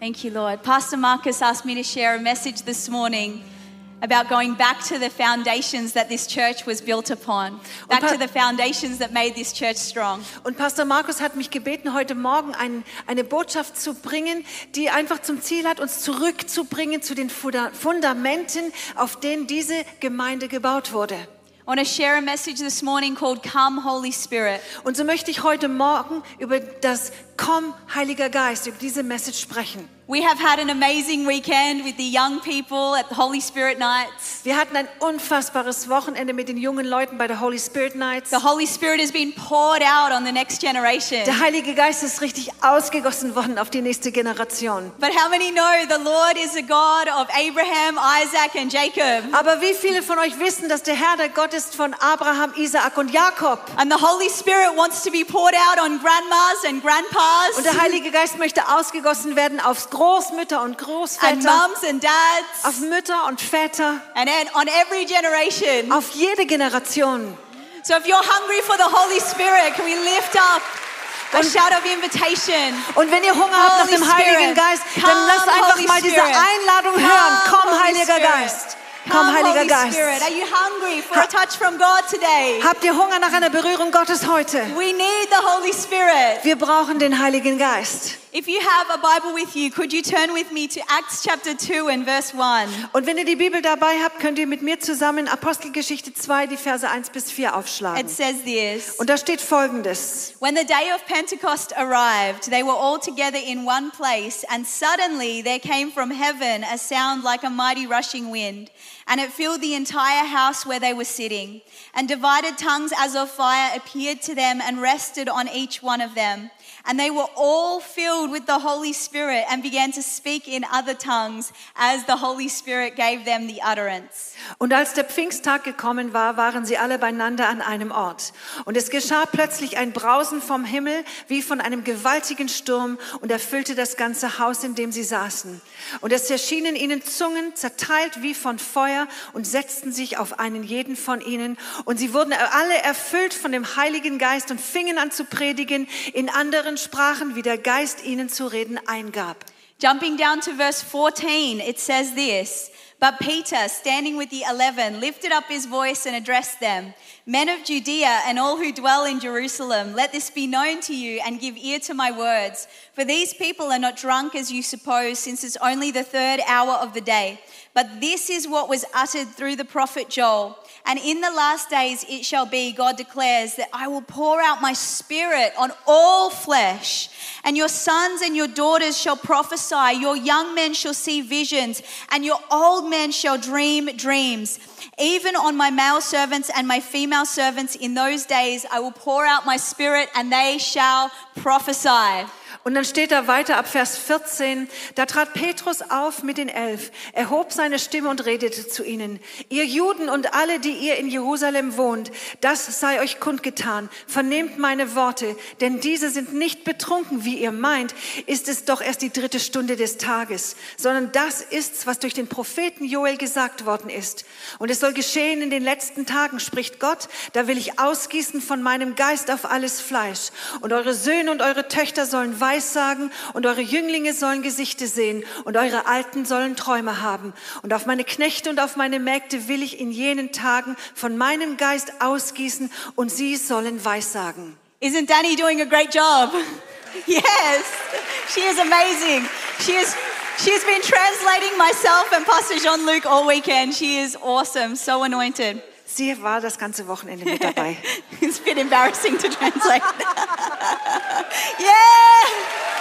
Thank you, Lord. Pastor Marcus asked me to share a message this morning about going back to the foundations that this church was built upon, back to the foundations that made this church strong. Und Pastor Markus hat mich gebeten, heute Morgen ein, eine Botschaft zu bringen, die einfach zum Ziel hat, uns zurückzubringen zu den Funda- Fundamenten, auf denen diese Gemeinde gebaut wurde. I want to share a message this morning called Come, Holy Spirit. Und so möchte ich heute Morgen über das Komm, Heiliger Geist, über diese Message sprechen. We have had an amazing weekend with the young people at the Holy Spirit Nights. Wir hatten ein unfassbares Wochenende mit den jungen Leuten bei der Holy Spirit Nights. The Holy Spirit has been poured out on the next generation. Der Heilige Geist ist richtig ausgegossen worden auf die nächste Generation. But how many know the Lord is a God of Abraham, Isaac, and Jacob? Aber wie viele von euch wissen, dass der Herr der Gott ist von Abraham, Isaak und Jakob? And the Holy Spirit wants to be poured out on grandmas and grandpas, Und der Heilige Geist möchte ausgegossen werden auf Großmütter und and Großväter, mums and dads, auf Mütter und Väter, and on every generation. auf jede Generation. So if you're hungry for the Holy Spirit, can we lift up a shout of invitation? Und wenn ihr Hunger habt nach Holy dem Heiligen Spirit, Geist, dann lasst einfach Holy mal diese Spirit. Einladung Come, hören. Komm, Holy Heiliger Spirit. Geist. Komm, Heiliger Geist. Habt ihr Hunger nach einer Berührung Gottes heute? We need the Holy Spirit. Wir brauchen den Heiligen Geist. If you have a Bible with you, could you turn with me to Acts chapter 2 and verse 1? Und wenn ihr die Bibel dabei habt, könnt ihr mit mir zusammen Apostelgeschichte 2, die Verse 1 bis 4 aufschlagen. It says this Und da steht folgendes. When the day of Pentecost arrived, they were all together in one place, and suddenly there came from heaven a sound like a mighty rushing wind, and it filled the entire house where they were sitting. And divided tongues as of fire appeared to them and rested on each one of them. And they were all filled with the Holy Spirit and began to speak in other tongues as the Holy Spirit gave them the utterance. Und als der Pfingsttag gekommen war, waren sie alle beieinander an einem Ort. Und es geschah plötzlich ein Brausen vom Himmel wie von einem gewaltigen Sturm und erfüllte das ganze Haus, in dem sie saßen. Und es erschienen ihnen Zungen, zerteilt wie von Feuer und setzten sich auf einen jeden von ihnen. Und sie wurden alle erfüllt von dem Heiligen Geist und fingen an zu predigen in anderen Sprachen, wie der Geist ihnen zu reden eingab. Jumping down to verse 14, it says this But Peter, standing with the eleven, lifted up his voice and addressed them Men of Judea and all who dwell in Jerusalem, let this be known to you and give ear to my words. For these people are not drunk as you suppose, since it's only the third hour of the day. But this is what was uttered through the prophet Joel. And in the last days it shall be, God declares, that I will pour out my spirit on all flesh. And your sons and your daughters shall prophesy, your young men shall see visions, and your old men shall dream dreams. Even on my male servants and my female servants in those days I will pour out my spirit, and they shall prophesy. Und dann steht da weiter ab Vers 14, da trat Petrus auf mit den Elf, erhob seine Stimme und redete zu ihnen. Ihr Juden und alle, die ihr in Jerusalem wohnt, das sei euch kundgetan. Vernehmt meine Worte, denn diese sind nicht betrunken, wie ihr meint, ist es doch erst die dritte Stunde des Tages, sondern das ist's, was durch den Propheten Joel gesagt worden ist. Und es soll geschehen in den letzten Tagen, spricht Gott, da will ich ausgießen von meinem Geist auf alles Fleisch. Und eure Söhne und eure Töchter sollen Weissagen und eure Jünglinge sollen Gesichter sehen und eure Alten sollen Träume haben. Und auf meine Knechte und auf meine Mägde will ich in jenen Tagen von meinem Geist ausgießen und sie sollen Weissagen. Isn't Danny doing a great job? Yes, she is amazing. She is. She has been translating myself and Pastor Jean Luc all weekend. She is awesome, so anointed. Sie war das ganze Wochenende mit dabei. it's a bit embarrassing to translate. yeah!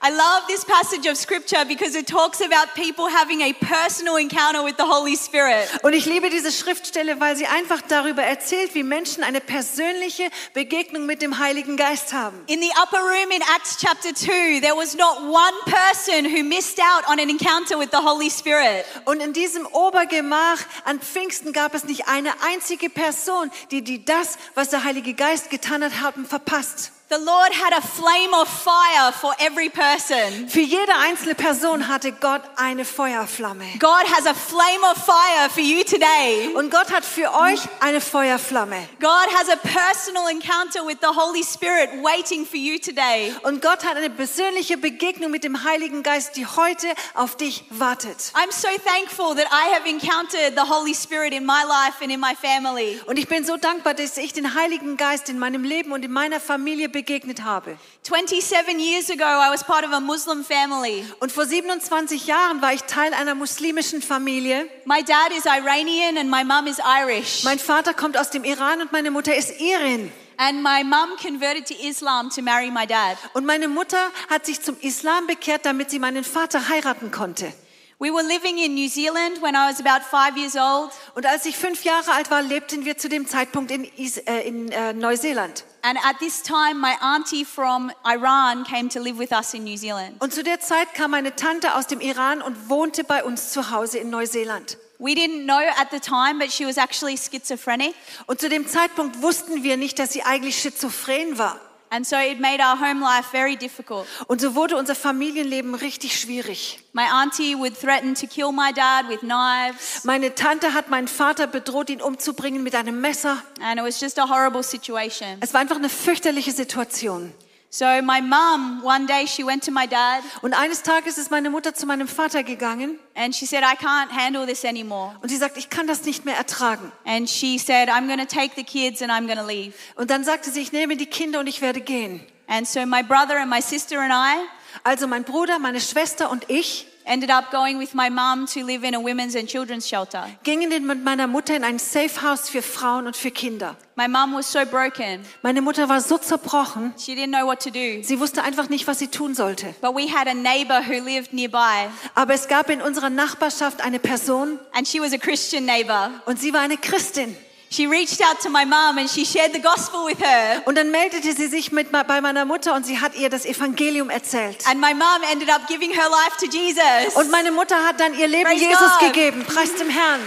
I love this passage of scripture because it talks about people having a personal encounter with the Holy Spirit. Und ich liebe diese Schriftstelle, weil sie einfach darüber erzählt, wie Menschen eine persönliche Begegnung mit dem Heiligen Geist haben. In the upper room in Acts chapter 2, there was not one person who missed out on an encounter with the Holy Spirit. Und in diesem Obergemach an Pfingsten gab es nicht eine einzige Person, die, die das, was der Heilige Geist getan hat, haben verpasst. The Lord had a flame of fire for every person. Für jede einzelne Person hatte Gott eine Feuerflamme. God has a flame of fire for you today. Und Gott hat für euch eine Feuerflamme. God has a personal encounter with the Holy Spirit waiting for you today. Und Gott hat eine persönliche Begegnung mit dem Heiligen Geist, die heute auf dich wartet. I'm so thankful that I have encountered the Holy Spirit in my life and in my family. Und ich bin so dankbar, dass ich den Heiligen Geist in meinem Leben und in meiner Familie begegnet habe. 27 years ago, I was part of a Muslim family. Und vor 27 Jahren war ich Teil einer muslimischen Familie. My dad is Iranian and my mum is Irish. Mein Vater kommt aus dem Iran und meine Mutter ist Irin. And my mum converted to Islam to marry my dad. Und meine Mutter hat sich zum Islam bekehrt, damit sie meinen Vater heiraten konnte. We were living in New Zealand when I was about five years old. Und als ich fünf Jahre alt war, lebten wir zu dem Zeitpunkt in, Is äh, in äh, Neuseeland. And at this time, my auntie from Iran came to live with us in New Zealand. Und zu der Zeit kam meine Tante aus dem Iran und wohnte bei uns zu Hause in Neuseeland. We didn't know at the time, but she was actually schizophrenic. Und zu dem Zeitpunkt wussten wir nicht, dass sie eigentlich schizophren war. And so it made our home life very difficult. Und so wurde unser Familienleben richtig schwierig. My auntie would threaten to kill my dad with knives, Meine Tante hat meinen Vater bedroht, ihn umzubringen mit einem Messer. and it was just a horrible situation. Es war einfach eine fürchterliche Situation. So my mum, one day she went to my dad Und eines Tages ist meine Mutter zu meinem Vater gegangen and she said, I can't handle this anymore. und sie sagt, ich kann das nicht mehr ertragen. And she said, I'm going to take the kids and I'm going to leave. Und dann sagte sie, ich nehme die Kinder und ich werde gehen. And so my brother and my sister and I Also mein Bruder, meine Schwester und ich ended up going with my mum to live in a women's and children's shelter. gingen in- mit meiner Mutter in ein Safe House für Frauen und für Kinder. My mum was so broken. Meine Mutter war so zerbrochen, She didn't know what to do. sie wusste einfach nicht, was sie tun sollte. But we had a neighbor who lived nearby, Aber es gab in unserer Nachbarschaft eine Person and she was a Christian neighbor. und sie war eine Christin. She reached out to my mum and she shared the gospel with her. Und dann meldete sie sich mit, bei meiner Mutter und sie hat ihr das Evangelium erzählt. And my mum ended up giving her life to Jesus. Und meine Mutter hat dann ihr Leben Praise Jesus God. gegeben. Preis dem Herrn.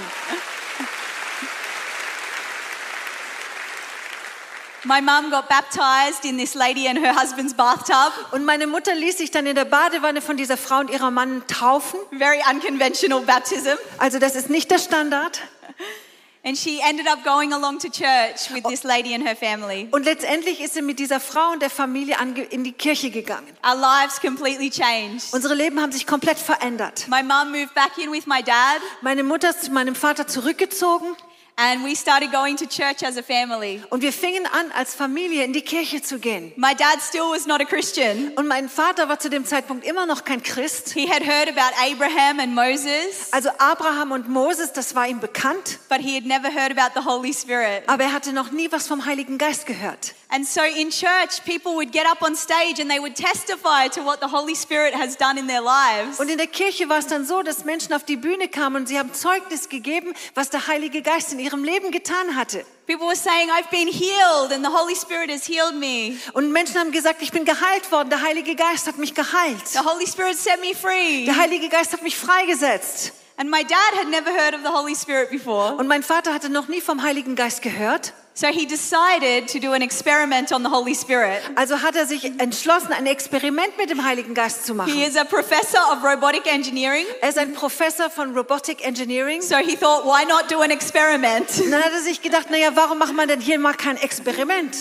My mum got baptized in this lady and her husband's bathtub. Und meine Mutter ließ sich dann in der Badewanne von dieser Frau und ihrer Mann taufen. Very unconventional baptism. Also das ist nicht der Standard. And she ended up going along to church with this lady and her family. Und letztendlich ist sie mit dieser Frau und der Familie in die Kirche gegangen. Our lives completely changed. Unsere Leben haben sich komplett verändert. My mum moved back in with my dad, Meine Mutter ist zu meinem Vater zurückgezogen and we started going to church as a family. und wir fingen an, als Familie in die Kirche zu gehen. My dad still was not a Christian. Und mein Vater war zu dem Zeitpunkt immer noch kein Christ. He had heard about Abraham and Moses, Also Abraham und Moses, das war ihm bekannt, but he had never heard about the Holy Spirit. aber er hatte noch nie was vom Heiligen Geist gehört. And so in church, people would get up on stage and they would testify to what the Holy Spirit has done in their lives. Und in der Kirche war es dann so, dass Menschen auf die Bühne kamen und sie haben Zeugnis gegeben, was der Heilige Geist in ihrem Leben getan hatte. People were saying, I've been healed and the Holy Spirit has healed me. Und Menschen haben gesagt, ich bin geheilt worden, der Heilige Geist hat mich geheilt. The Holy Spirit set me free. Der Heilige Geist hat mich freigesetzt. And my dad had never heard of the Holy Spirit before. Und mein Vater hatte noch nie vom Heiligen Geist gehört. So he decided to do an experiment on the Holy Spirit. Also hat er sich entschlossen, ein Experiment mit dem Heiligen Geist zu He machen. is a professor of robotic engineering. Er ist ein Professor von Robotic Engineering. So he thought, why not do an experiment? Und dann hat er sich gedacht, naja, warum macht man denn hier mal kein Experiment?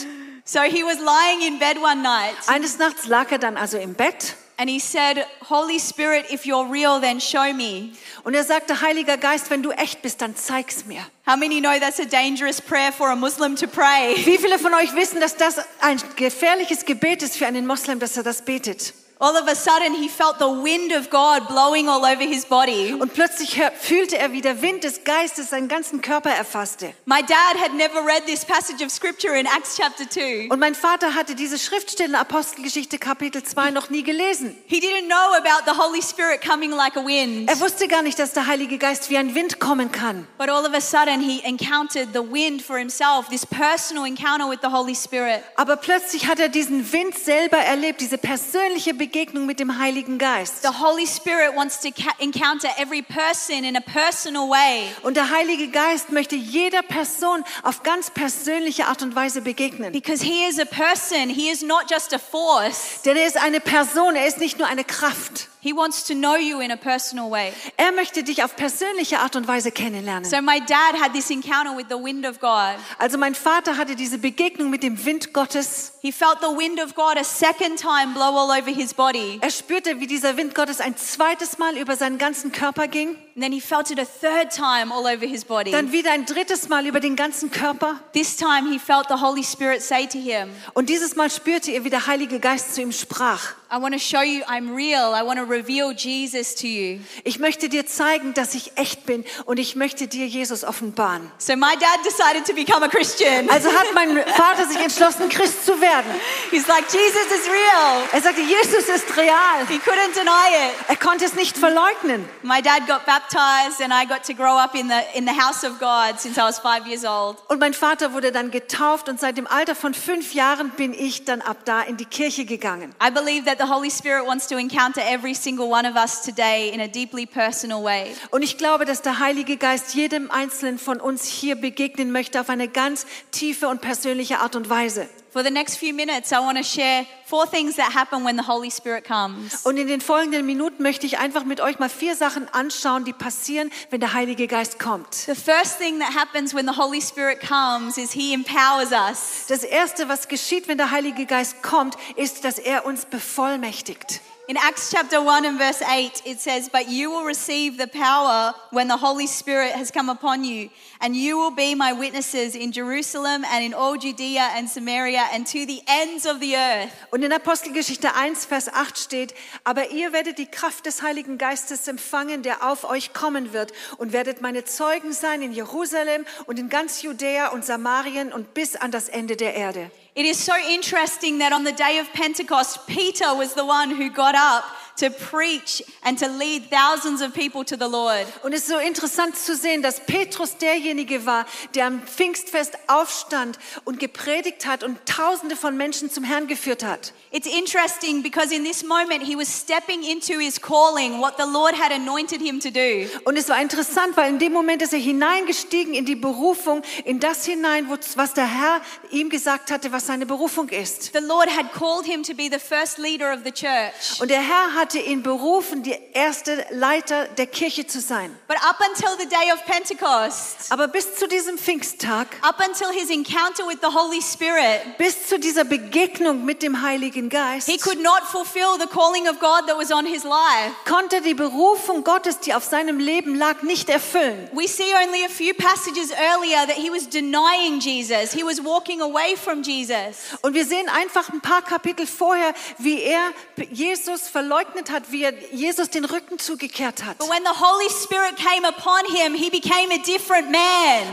So he was lying in bed one night Eines Nachts lag er dann also im Bett and he said, Holy Spirit, if you're real, then show me. und er sagte, Heiliger Geist, wenn du echt bist, dann zeig's mir. How many know that's a dangerous prayer for a Muslim to pray? Wie viele von euch wissen, dass das ein gefährliches Gebet ist für einen Moslem, dass er das betet? All of a sudden, he felt the wind of God blowing all over his body. Und plötzlich fühlte er, wie der Wind des Geistes seinen ganzen Körper erfasste. My dad had never read this passage of scripture in Acts chapter 2. Und mein Vater hatte diese Schriftstelle Apostelgeschichte Kapitel 2 noch nie gelesen. He didn't know about the Holy Spirit coming like a wind. Er wusste gar nicht, dass der Heilige Geist wie ein Wind kommen kann. But all of a sudden, he encountered the wind for himself, this personal encounter with the Holy Spirit. Aber plötzlich hat er diesen Wind selber erlebt, diese persönliche Begegnung Begegnung mit dem Heiligen Geist. The Holy Spirit wants to encounter every person in a personal way. Und der Heilige Geist möchte jeder Person auf ganz persönliche Art und Weise begegnen. Because he is a person, he is not just a force. Denn er ist eine Person, er ist nicht nur eine Kraft. He wants to know you in a personal way. Er möchte dich auf persönliche Art und Weise kennenlernen. So my dad had this encounter with the wind of God. Also mein Vater hatte diese Begegnung mit dem Wind Gottes. He felt the wind of God a second time blow all over his body. Er spürte, wie dieser Wind Gottes ein zweites Mal über seinen ganzen Körper ging, then he felt it a third time all over his body. dann wieder ein drittes Mal über den ganzen Körper. This time he felt the Holy Spirit say to him, Und dieses Mal spürte er, wie der Heilige Geist zu ihm sprach. I want to show you I'm real. I want to reveal Jesus to you. Ich möchte dir zeigen, dass ich echt bin und ich möchte dir Jesus offenbaren. So my dad decided to become a Christian. Also hat mein Vater sich entschlossen, Christ zu werden. He's like, Jesus is real. Er sagte, Jesus ist real. He couldn't deny it. Er konnte es nicht verleugnen. My dad got baptized and I got to grow up in the, in the house of God since I was five years old. Und mein Vater wurde dann getauft und seit dem Alter von fünf Jahren bin ich dann ab da in die Kirche gegangen. I believe that the Holy Spirit wants to encounter every single one of us today in a deeply personal way. Und ich glaube, dass der Heilige Geist jedem Einzelnen von uns hier begegnen möchte auf eine ganz tiefe und persönliche Art und Weise. For the next few minutes, I want to share four things that happen when the Holy Spirit comes. Und in den folgenden Minuten möchte ich einfach mit euch mal vier Sachen anschauen, die passieren, wenn der Heilige Geist kommt. The first thing that happens when the Holy Spirit comes is He empowers us. Das Erste, was geschieht, wenn der Heilige Geist kommt, ist, dass er uns bevollmächtigt. In Acts chapter 1 and verse 8, it says, But you will receive the power when the Holy Spirit has come upon you, and you will be my witnesses in Jerusalem and in all Judea and Samaria and to the ends of the earth. Und in Apostelgeschichte 1, Vers 8 steht, aber ihr werdet die Kraft des Heiligen Geistes empfangen, der auf euch kommen wird und werdet meine Zeugen sein in Jerusalem und in ganz Judäa und Samarien und bis an das Ende der Erde. It is so interesting that on the day of Pentecost, Peter was the one who got up to preach and to lead thousands of people to the Lord. Und es ist so interessant zu sehen, dass Petrus derjenige war, der am Pfingstfest aufstand und gepredigt hat und Tausende von Menschen zum Herrn geführt hat. It's interesting because in this moment he was stepping into his calling, what the Lord had anointed him to do. Und es war interessant, weil in dem Moment ist er hineingestiegen in die Berufung, in das hinein, was der Herr ihm gesagt hatte, was seine Berufung ist. The Lord had called him to be the first leader of the church. Und der Herr hatte ihn berufen, die erste Leiter der Kirche zu sein. But up until the day of Pentecost, Aber bis zu diesem Pfingsttag, up until his encounter with the Holy Spirit, bis zu dieser Begegnung mit dem Heiligen Geist, he could not fulfill the calling of God that was on his life. konnte die Berufung Gottes, die auf seinem Leben lag, nicht erfüllen. We see only a few passages earlier that he was denying Jesus. He was walking away from Jesus. Und wir sehen einfach ein paar Kapitel vorher, wie er Jesus verleugnet hat, wie er Jesus den Rücken zugekehrt hat.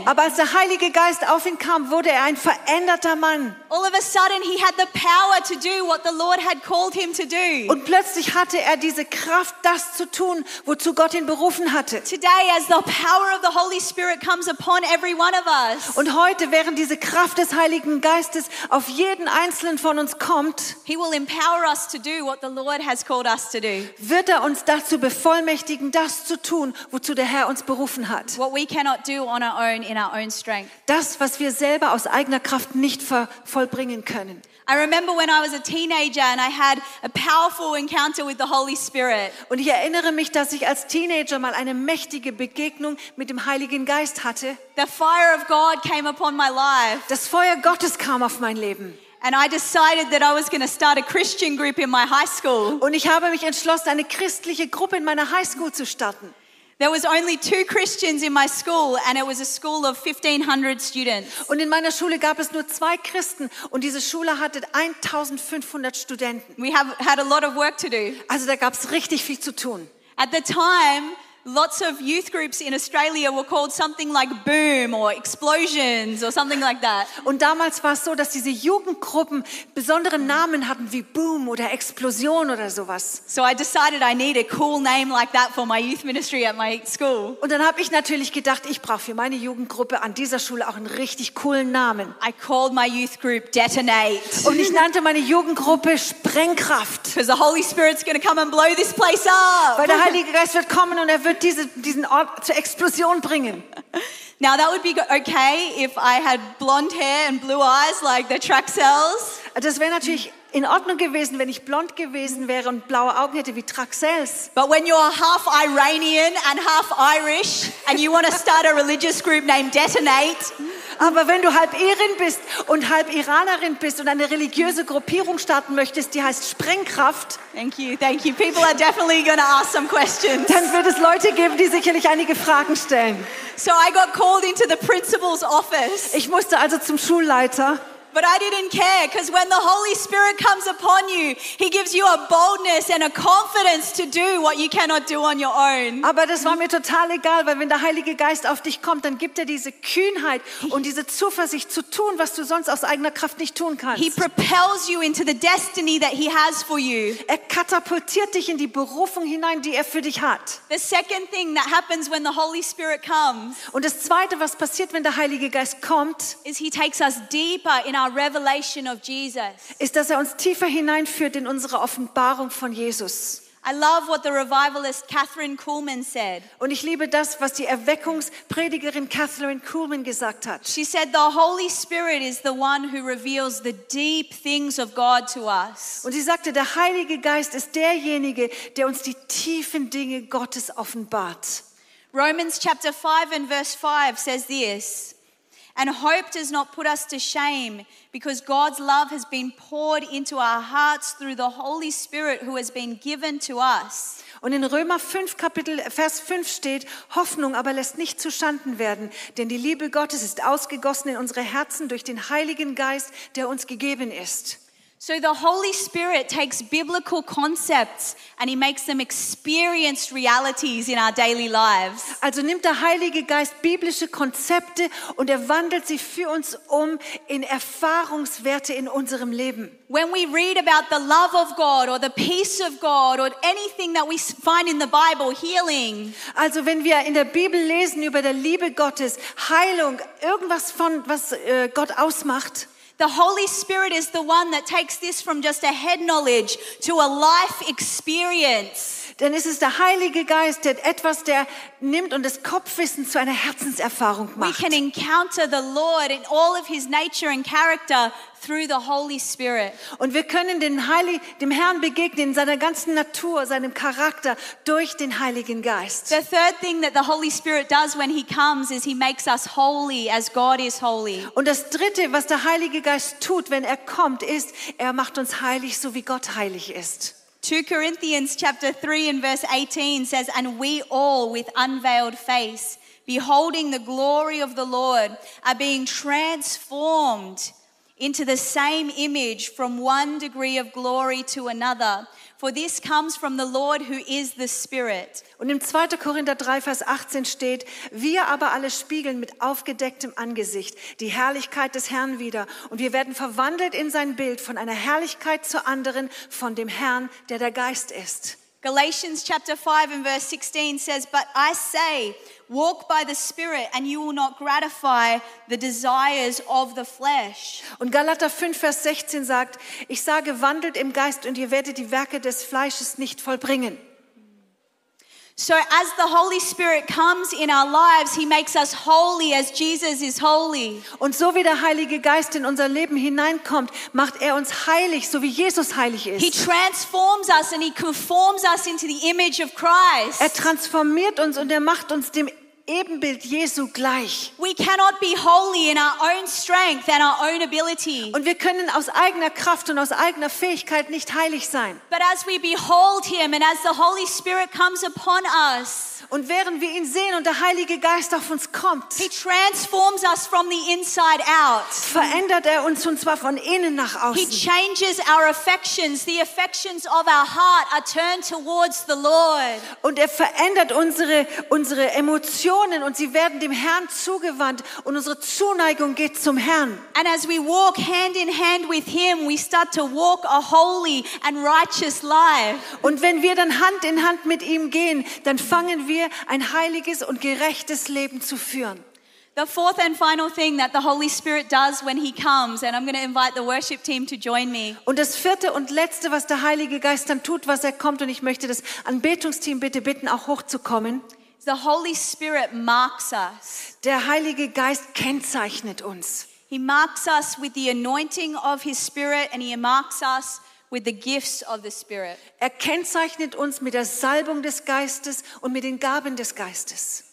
Aber als der Heilige Geist auf ihn kam, wurde er ein veränderter Mann. All of a sudden, he had the power to do what the Lord had called him to do. Und plötzlich hatte er diese Kraft, das zu tun, wozu Gott ihn berufen hatte. Today, as the power of the Holy Spirit comes upon every one of us, Und heute, während diese Kraft des Heiligen Geistes auf jeden einzelnen von uns kommt, he will empower us to do what the Lord has called us. Wird er uns dazu bevollmächtigen, das zu tun, wozu der Herr uns berufen hat. What we cannot do on our own in our own strength. Das, was wir selber aus eigener Kraft nicht vollbringen können. I remember when I was a teenager and I had a powerful encounter with the Holy Spirit. Und ich erinnere mich, dass ich als Teenager mal eine mächtige Begegnung mit dem Heiligen Geist hatte. The fire of God came upon my life, Das Feuer Gottes kam auf mein Leben. And I decided that I was going to start a Christian group in my high school. Und ich habe mich entschlossen, eine christliche Gruppe in meiner Highschool zu starten. There was only two Christians in my school, and it was a school of 1,500 students. Und in meiner Schule gab es nur zwei Christen und diese Schule hatte 1500 Studenten. We have had a lot of work to do. Also da gab es richtig viel zu tun. At the time, lots of youth groups in Australia were called something like Boom or Explosions or something like that. Und damals war es so, dass diese Jugendgruppen besondere Namen hatten wie Boom oder Explosion oder sowas. So I decided I need a cool name like that for my youth ministry at my school. Und dann habe ich natürlich gedacht, ich brauche für meine Jugendgruppe an dieser Schule auch einen richtig coolen Namen. I called my youth group Detonate. Und ich nannte meine Jugendgruppe Sprengkraft. Because the Holy Spirit's going to come and blow this place up. Weil der Heilige Geist wird kommen und er wird diese, diesen Ort zur Explosion bringen. Now that would be okay if I had blonde hair and blue eyes like the track cells. Das wäre natürlich in Ordnung gewesen, wenn ich blond gewesen wäre und blaue Augen hätte wie Traxels. But when you're half Iranian and half Irish and you want to start a religious group named Detonate, Aber wenn du halb Irin bist und halb Iranerin bist und eine religiöse Gruppierung starten möchtest, die heißt Sprengkraft, thank you, thank you. People are definitely going to ask some questions. dann wird es Leute geben, die sicherlich einige Fragen stellen. So I got called into the principal's office. Ich musste also zum Schulleiter. But I didn't care because when the Holy Spirit comes upon you, He gives you a boldness and a confidence to do what you cannot do on your own. Aber das war mir total egal, weil wenn der Heilige Geist auf dich kommt, dann gibt er diese Kühnheit und diese Zuversicht zu tun, was du sonst aus eigener Kraft nicht tun He kannst. propels you into the destiny that He has for you. Er katapultiert dich in die Berufung hinein, die er für dich hat. The second thing that happens when the Holy Spirit comes Und das Zweite, was passiert, wenn der Heilige Geist kommt, is He takes us deeper in our revelation of Jesus. ist, dass er uns tiefer hineinführt in unsere Offenbarung von Jesus. I love what the revivalist Catherine Kuhlman said. Und ich liebe das, was die Erweckungspredigerin Catherine Kuhlman gesagt hat. She said, The Holy Spirit is the one who reveals the deep things of God to us. Und sie sagte, der Heilige Geist ist derjenige, der uns die tiefen Dinge Gottes offenbart. Romans chapter 5 and verse 5 says this And hope does not put us to shame because God's love has been poured into our hearts through the Holy Spirit who has been given to us. Und in Römer 5, Kapitel, Vers 5 steht, Hoffnung aber lässt nicht zuschanden werden, denn die Liebe Gottes ist ausgegossen in unsere Herzen durch den Heiligen Geist, der uns gegeben ist. So the Holy Spirit takes biblical concepts and he makes them experienced realities in our daily lives. Also nimmt der Heilige Geist biblische Konzepte und er wandelt sie für uns um in Erfahrungswerte in unserem Leben. When we read about the love of God or the peace of God or anything that we find in the Bible, healing, Also wenn wir in der Bibel lesen über der Liebe Gottes, Heilung, irgendwas von was äh, Gott ausmacht, the Holy Spirit is the one that takes this from just a head knowledge to a life experience. Dann ist es der Heilige Geist, der etwas, der nimmt und das Kopfwissen zu einer Herzenserfahrung We macht. can encounter the Lord in all of his nature and character through the Holy Spirit. Und wir können den Heilig, dem Herrn begegnen in seiner ganzen Natur, seinem Charakter durch den Heiligen Geist. The third thing that the Holy Spirit does when he comes is he makes us holy as God is holy. Und das Dritte, was der Heilige Geist tut, wenn er kommt, ist, er macht uns heilig, so wie Gott heilig ist. 2 Corinthians chapter 3 and verse 18 says, And we all with unveiled face, beholding the glory of the Lord, are being transformed into the same image from one degree of glory to another. For this comes from the Lord who is the Spirit. Und im 2. Korinther 3, Vers 18 steht, wir aber alle spiegeln mit aufgedecktem Angesicht die Herrlichkeit des Herrn wieder und wir werden verwandelt in sein Bild von einer Herrlichkeit zur anderen von dem Herrn, der der Geist ist. Galatians chapter 5 and verse 16 says, But I say, walk by the Spirit, and you will not gratify the desires of the flesh. Und Galater 5, Vers 16 sagt, ich sage, wandelt im Geist und ihr werdet die Werke des Fleisches nicht vollbringen. So, as the Holy Spirit comes in our lives, He makes us holy as Jesus is holy. Und so wie der Heilige Geist in unser Leben hineinkommt, macht er uns heilig, so wie Jesus heilig He ist. transforms us and He conforms us into the image of Christ. Er transformiert uns und er macht uns dem Ebenbild Jesu gleich. We cannot be holy in our own strength and our own ability. Und wir können aus eigener Kraft und aus eigener Fähigkeit nicht heilig sein. But as we behold Him and as the Holy Spirit comes upon us, Und während wir ihn sehen und der Heilige Geist auf uns kommt, He transforms us from the inside out. verändert er uns und zwar von innen nach He außen. changes our affections. The affections of our heart are turned towards the Lord. Und er verändert unsere, unsere Emotionen und sie werden dem Herrn zugewandt und unsere Zuneigung geht zum Herrn. And as we walk hand in hand with Him, we start to walk a holy and righteous life. Und wenn wir dann Hand in Hand mit ihm gehen, dann fangen wir ein heiliges und gerechtes Leben zu führen. The fourth and final thing that the Holy Spirit does when He comes, and I'm going to invite the worship team to join me, Und das vierte und letzte, was der Heilige Geist dann tut, was er kommt, und ich möchte das Anbetungsteam bitte bitten, auch hochzukommen. the Holy Spirit marks us. Der Heilige Geist kennzeichnet uns. He marks us with the anointing of His Spirit, and He marks us with the gifts of the Spirit. Er kennzeichnet uns mit der Salbung des Geistes und mit den Gaben des Geistes.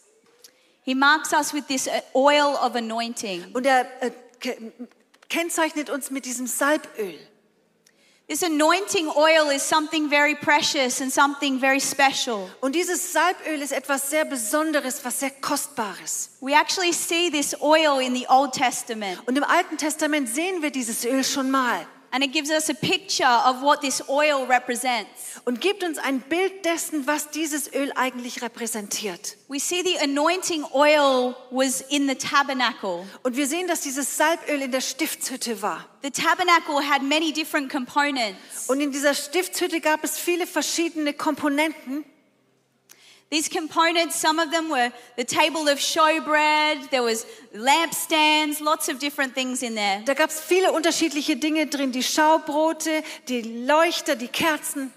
He marks us with this uh, oil of anointing. Und er äh, ke- kennzeichnet uns mit diesem Salböl. This anointing oil is something very precious and something very special. Und dieses Salböl ist etwas sehr Besonderes, was sehr Kostbares. We actually see this oil in the Old Testament, Und im Alten Testament sehen wir dieses Öl schon mal and it gives us a picture of what this oil represents. und gibt uns ein Bild dessen, was dieses Öl eigentlich repräsentiert. We see the anointing oil was in the tabernacle. Und wir sehen, dass dieses Salböl in der Stiftshütte war. The tabernacle had many different components. Und in dieser Stiftshütte gab es viele verschiedene Komponenten. These components, some of them were the table of showbread, there was lampstands, lots of different things in there. Da gab es viele unterschiedliche Dinge drin, die Schaubrote, die Leuchter, die Kerzen.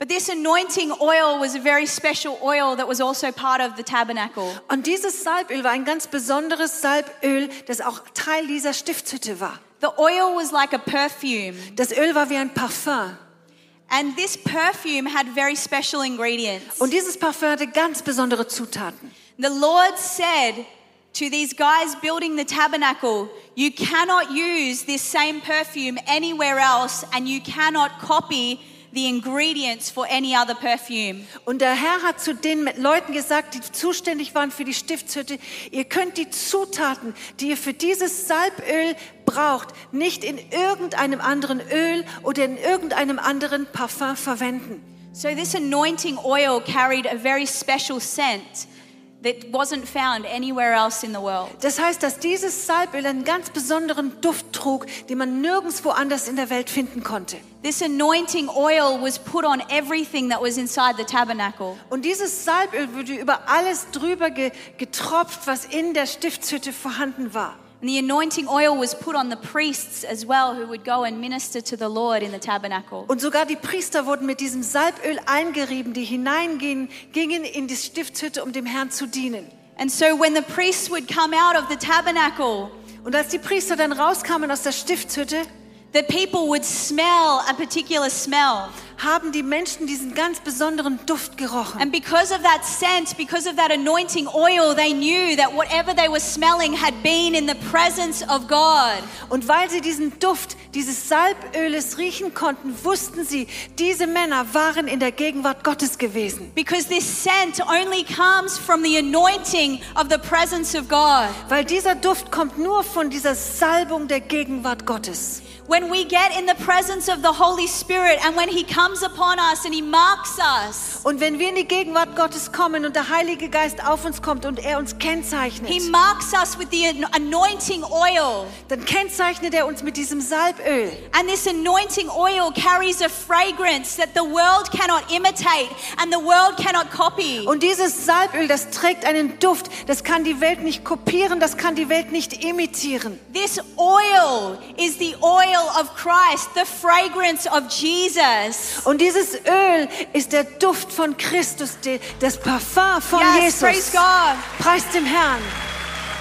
But this anointing oil was a very special oil that was also part of the tabernacle. Und dieses Salböl war ein ganz besonderes Salböl, das auch Teil dieser Stiftshütte war. The oil was like a perfume, Das Öl war wie ein Parfum. And this perfume had very special ingredients. Und dieses Parfum hatte ganz besondere Zutaten. The Lord said to these guys building the tabernacle, You cannot use this same perfume anywhere else, and you cannot copy the ingredients for any other perfume. Und der Herr hat zu den Leuten gesagt, die zuständig waren für die Stiftshütte, ihr könnt die Zutaten, die ihr für dieses Salböl braucht, nicht in irgendeinem anderen Öl oder in irgendeinem anderen Parfum verwenden. So, this anointing oil carried a very special scent that wasn't found anywhere else in the world. Das heißt, dass dieses Salböl einen ganz besonderen Duft trug, den man nirgendwo anders in der Welt finden konnte. This anointing oil was put on everything that was inside the tabernacle. Und dieses Salböl wurde über alles drüber ge getropft, was in der Stiftshütte vorhanden war. And the anointing oil was put on the priests as well, who would go and minister to the Lord in the tabernacle. Und sogar die Priester wurden mit diesem Salböl eingerieben, die hineingingen, gingen in die Stiftshütte, um dem Herrn zu dienen. And so when the priests would come out of the tabernacle, Und als die Priester dann rauskamen aus der Stiftshütte, the people would smell a particular smell. Haben die Menschen diesen ganz besonderen Duft gerochen. And because of that scent, because of that anointing oil, they knew that whatever they were smelling had been in the presence of God. Und weil sie diesen Duft dieses Salböles riechen konnten, wussten sie, diese Männer waren in der Gegenwart Gottes gewesen. Because this scent only comes from the anointing of the presence of God. Weil dieser Duft kommt nur von dieser Salbung der Gegenwart Gottes. When we get in the presence of the Holy Spirit and when He comes upon us and He marks us, Und wenn wir in die Gegenwart Gottes kommen und der Heilige Geist auf uns kommt und er uns kennzeichnet, He marks us with the an- anointing oil. dann kennzeichnet er uns mit diesem Salböl. And this anointing oil carries a fragrance that the world cannot imitate and the world cannot copy. Und dieses Salböl, das trägt einen Duft, das kann die Welt nicht kopieren, das kann die Welt nicht imitieren. This oil is the oil of Christ, the fragrance of Jesus. Und dieses Öl ist der Duft von Christus, das Parfum von Yes, praise Jesus. God. Preis dem Herrn.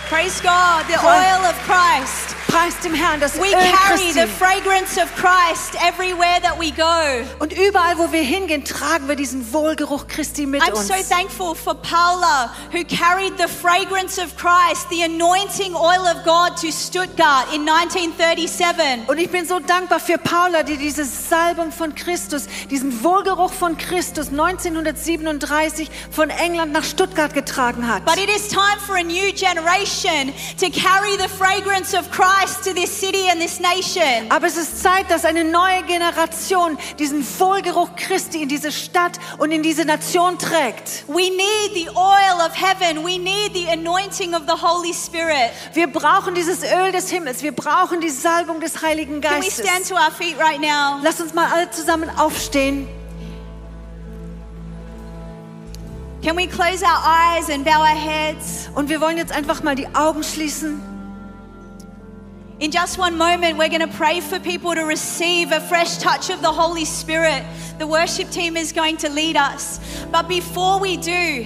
Praise God, the oil of Christ. Preist dem Herrn das We Öl carry the Christi. fragrance of Christ everywhere that we go. Und überall, wo wir hingehen, tragen wir diesen Wohlgeruch Christi mit I'm uns. so thankful for Paula, who carried the fragrance of Christ, the anointing oil of God to Stuttgart in 1937. Und ich bin so dankbar für Paula, die diese Salbung von Christus, diesen Wohlgeruch von Christus 1937 von England nach Stuttgart getragen hat. But it is time for a new generation to carry the fragrance of Christ to this city and this nation. Aber es ist Zeit, dass eine neue Generation diesen Wohlgeruch Christi in diese Stadt und in diese Nation trägt. We need the oil of heaven. We need the anointing of the Holy Spirit. Wir brauchen dieses Öl des Himmels. Wir brauchen die Salbung des Heiligen Can we Geistes. stand to our feet right now? Lass uns mal alle zusammen aufstehen. Can we close our eyes and bow our heads? Und wir wollen jetzt einfach mal die Augen schließen. In just one moment, we're going to pray for people to receive a fresh touch of the Holy Spirit. The worship team is going to lead us. But before we do,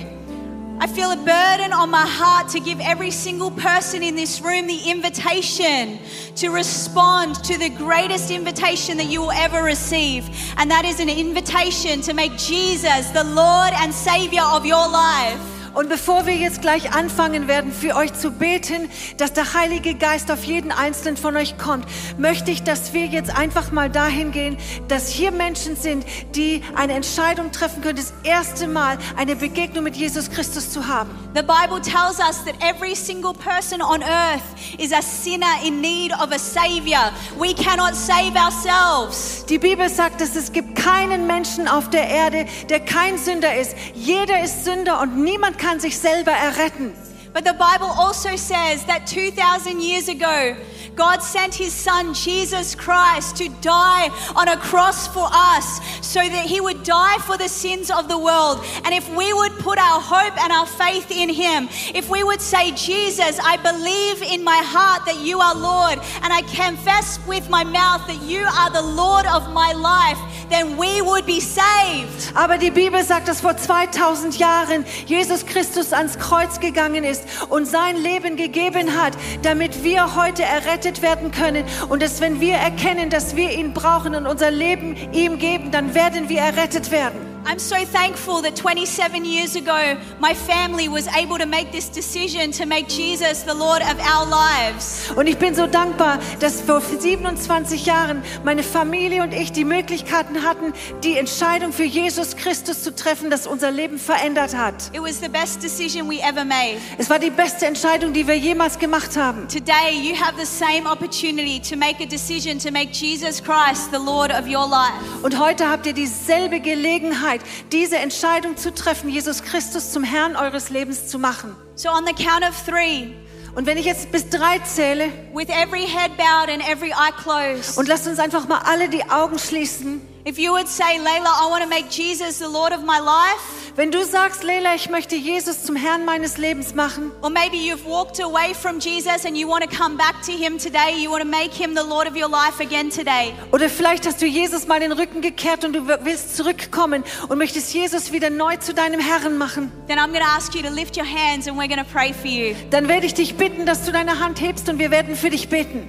I feel a burden on my heart to give every single person in this room the invitation to respond to the greatest invitation that you will ever receive. And that is an invitation to make Jesus the Lord and Savior of your life. Und bevor wir jetzt gleich anfangen werden, für euch zu beten, dass der Heilige Geist auf jeden einzelnen von euch kommt, möchte ich, dass wir jetzt einfach mal dahin gehen, dass hier Menschen sind, die eine Entscheidung treffen können, das erste Mal eine Begegnung mit Jesus Christus zu haben. The Bible tells us that every single person on earth is a sinner in need of a Savior. We cannot save ourselves. Die Bibel sagt, dass es gibt keinen Menschen auf der Erde, der kein Sünder ist. Jeder ist Sünder und niemand kann sich selber erretten. But the Bible also says that 2,000 years ago, God sent his son Jesus Christ to die on a cross for us so that he would die for the sins of the world. And if we would put our hope and our faith in him, if we would say, Jesus, I believe in my heart that you are Lord, and I confess with my mouth that you are the Lord of my life, then we would be saved. Aber die Bibel sagt, dass vor 2000 Jahren Jesus Christus ans Kreuz gegangen ist und sein Leben gegeben hat, damit wir heute errettet werden können. Und dass wenn wir erkennen, dass wir ihn brauchen und unser Leben ihm geben, dann werden wir errettet werden. I'm so thankful that 27 years ago, my family was able to make this decision to make Jesus the Lord of our lives. Und ich bin so dankbar, dass vor 27 Jahren meine Familie und ich die Möglichkeiten hatten, die Entscheidung für Jesus Christus zu treffen, das unser Leben verändert hat. It was the best decision we ever made. Es war die beste Entscheidung, die wir jemals gemacht haben. Today, you have the same opportunity to make a decision to make Jesus Christ the Lord of your life. Und heute habt ihr dieselbe Gelegenheit, diese Entscheidung zu treffen, Jesus Christus zum Herrn eures Lebens zu machen. So, on the count of three, Und wenn ich jetzt bis drei zähle with every head bowed and every eye closed, und lasst uns einfach mal alle die Augen schließen. If you would say, Layla, I want to make Jesus the Lord of my life, Wenn du sagst, Leila, ich möchte Jesus zum Herrn meines Lebens machen, or maybe you've walked away from Jesus and you want to come back to him today, you want to make him the Lord of your life again today. oder vielleicht hast du Jesus mal den Rücken gekehrt und du willst zurückkommen und möchtest Jesus wieder neu zu deinem Herrn machen, then I'm going to ask you to lift your hands and we're going to pray for you. dann werde ich dich bitten, dass du deine Hand hebst und wir werden für dich beten.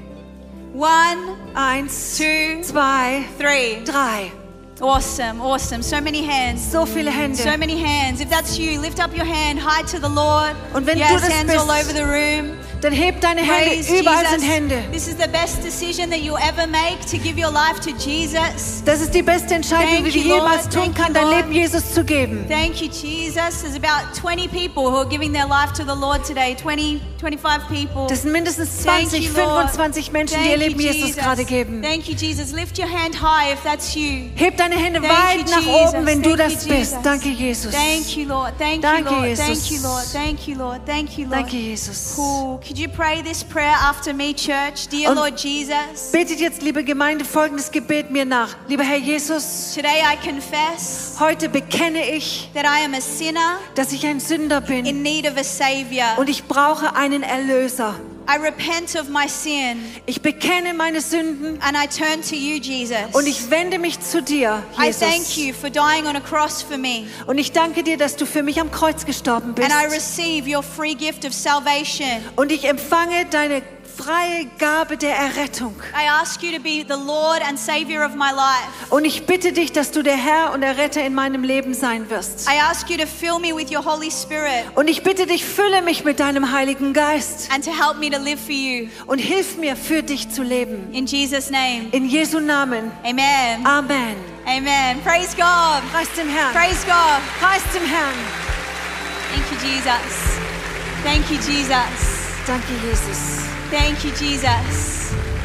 One, Eins, two, zwei, three. drei. Awesome, awesome. So many hands. So viele Hände. So many hands. If that's you, lift up your hand high to the Lord. Und wenn du yes, das hands bist, all over the room. Dann heb deine Hände. Praise Überall sind Jesus. Hände. This is the best decision that you'll ever make to give your life to Jesus. Das ist die beste Entscheidung, Thank die du you, Lord. jemals tun Thank kannst, you, dein Lord. Leben Jesus zu geben. Thank you, Jesus. There's about 20 people who are giving their life to the Lord today. 20, 25 people. Das sind mindestens Thank 20, you, Lord. 25 Menschen, die ihr Leben you, Jesus gerade geben. Thank you, Jesus. Lift your hand high if that's you. Heb deine Hände Thank weit you, nach Jesus. oben, wenn du das you, bist. Jesus. Danke, Jesus. Thank you, Lord. Thank Danke, you, Lord. Jesus. Thank you, Lord. Thank you, Lord. Thank you, Lord. Danke, Jesus. Cool. Could you pray this prayer after me, church? Dear Und- Lord Jesus, Betet jetzt, liebe Gemeinde, folgendes Gebet mir nach. Lieber Herr Jesus, today I confess heute bekenne ich, that I am a sinner dass ich ein Sünder bin in need of a Savior. und ich brauche einen Erlöser. I repent of my sin Ich bekenne meine Sünden and I turn to you, Jesus. und ich wende mich zu dir, I thank Jesus. you for dying on a cross for me. Und ich danke dir, dass du für mich am Kreuz gestorben bist. And I receive your free gift of salvation. Und ich empfange deine freie Gabe der Errettung. I ask you to be the Lord and Savior of my life. Und ich bitte dich, dass du der Herr und der Retter in meinem Leben sein wirst. I ask you to fill me with your Holy Spirit Und ich bitte dich, fülle mich mit deinem Heiligen Geist and to help me to live for you. und hilf mir, für dich zu leben. In Jesus' name. In Jesu Namen. Amen. Amen. Amen. Praise God. Preis dem Herrn. Praise God. Preis dem Herrn. Thank you, Jesus. Thank you, Jesus. Danke, Jesus. Thank you, Jesus.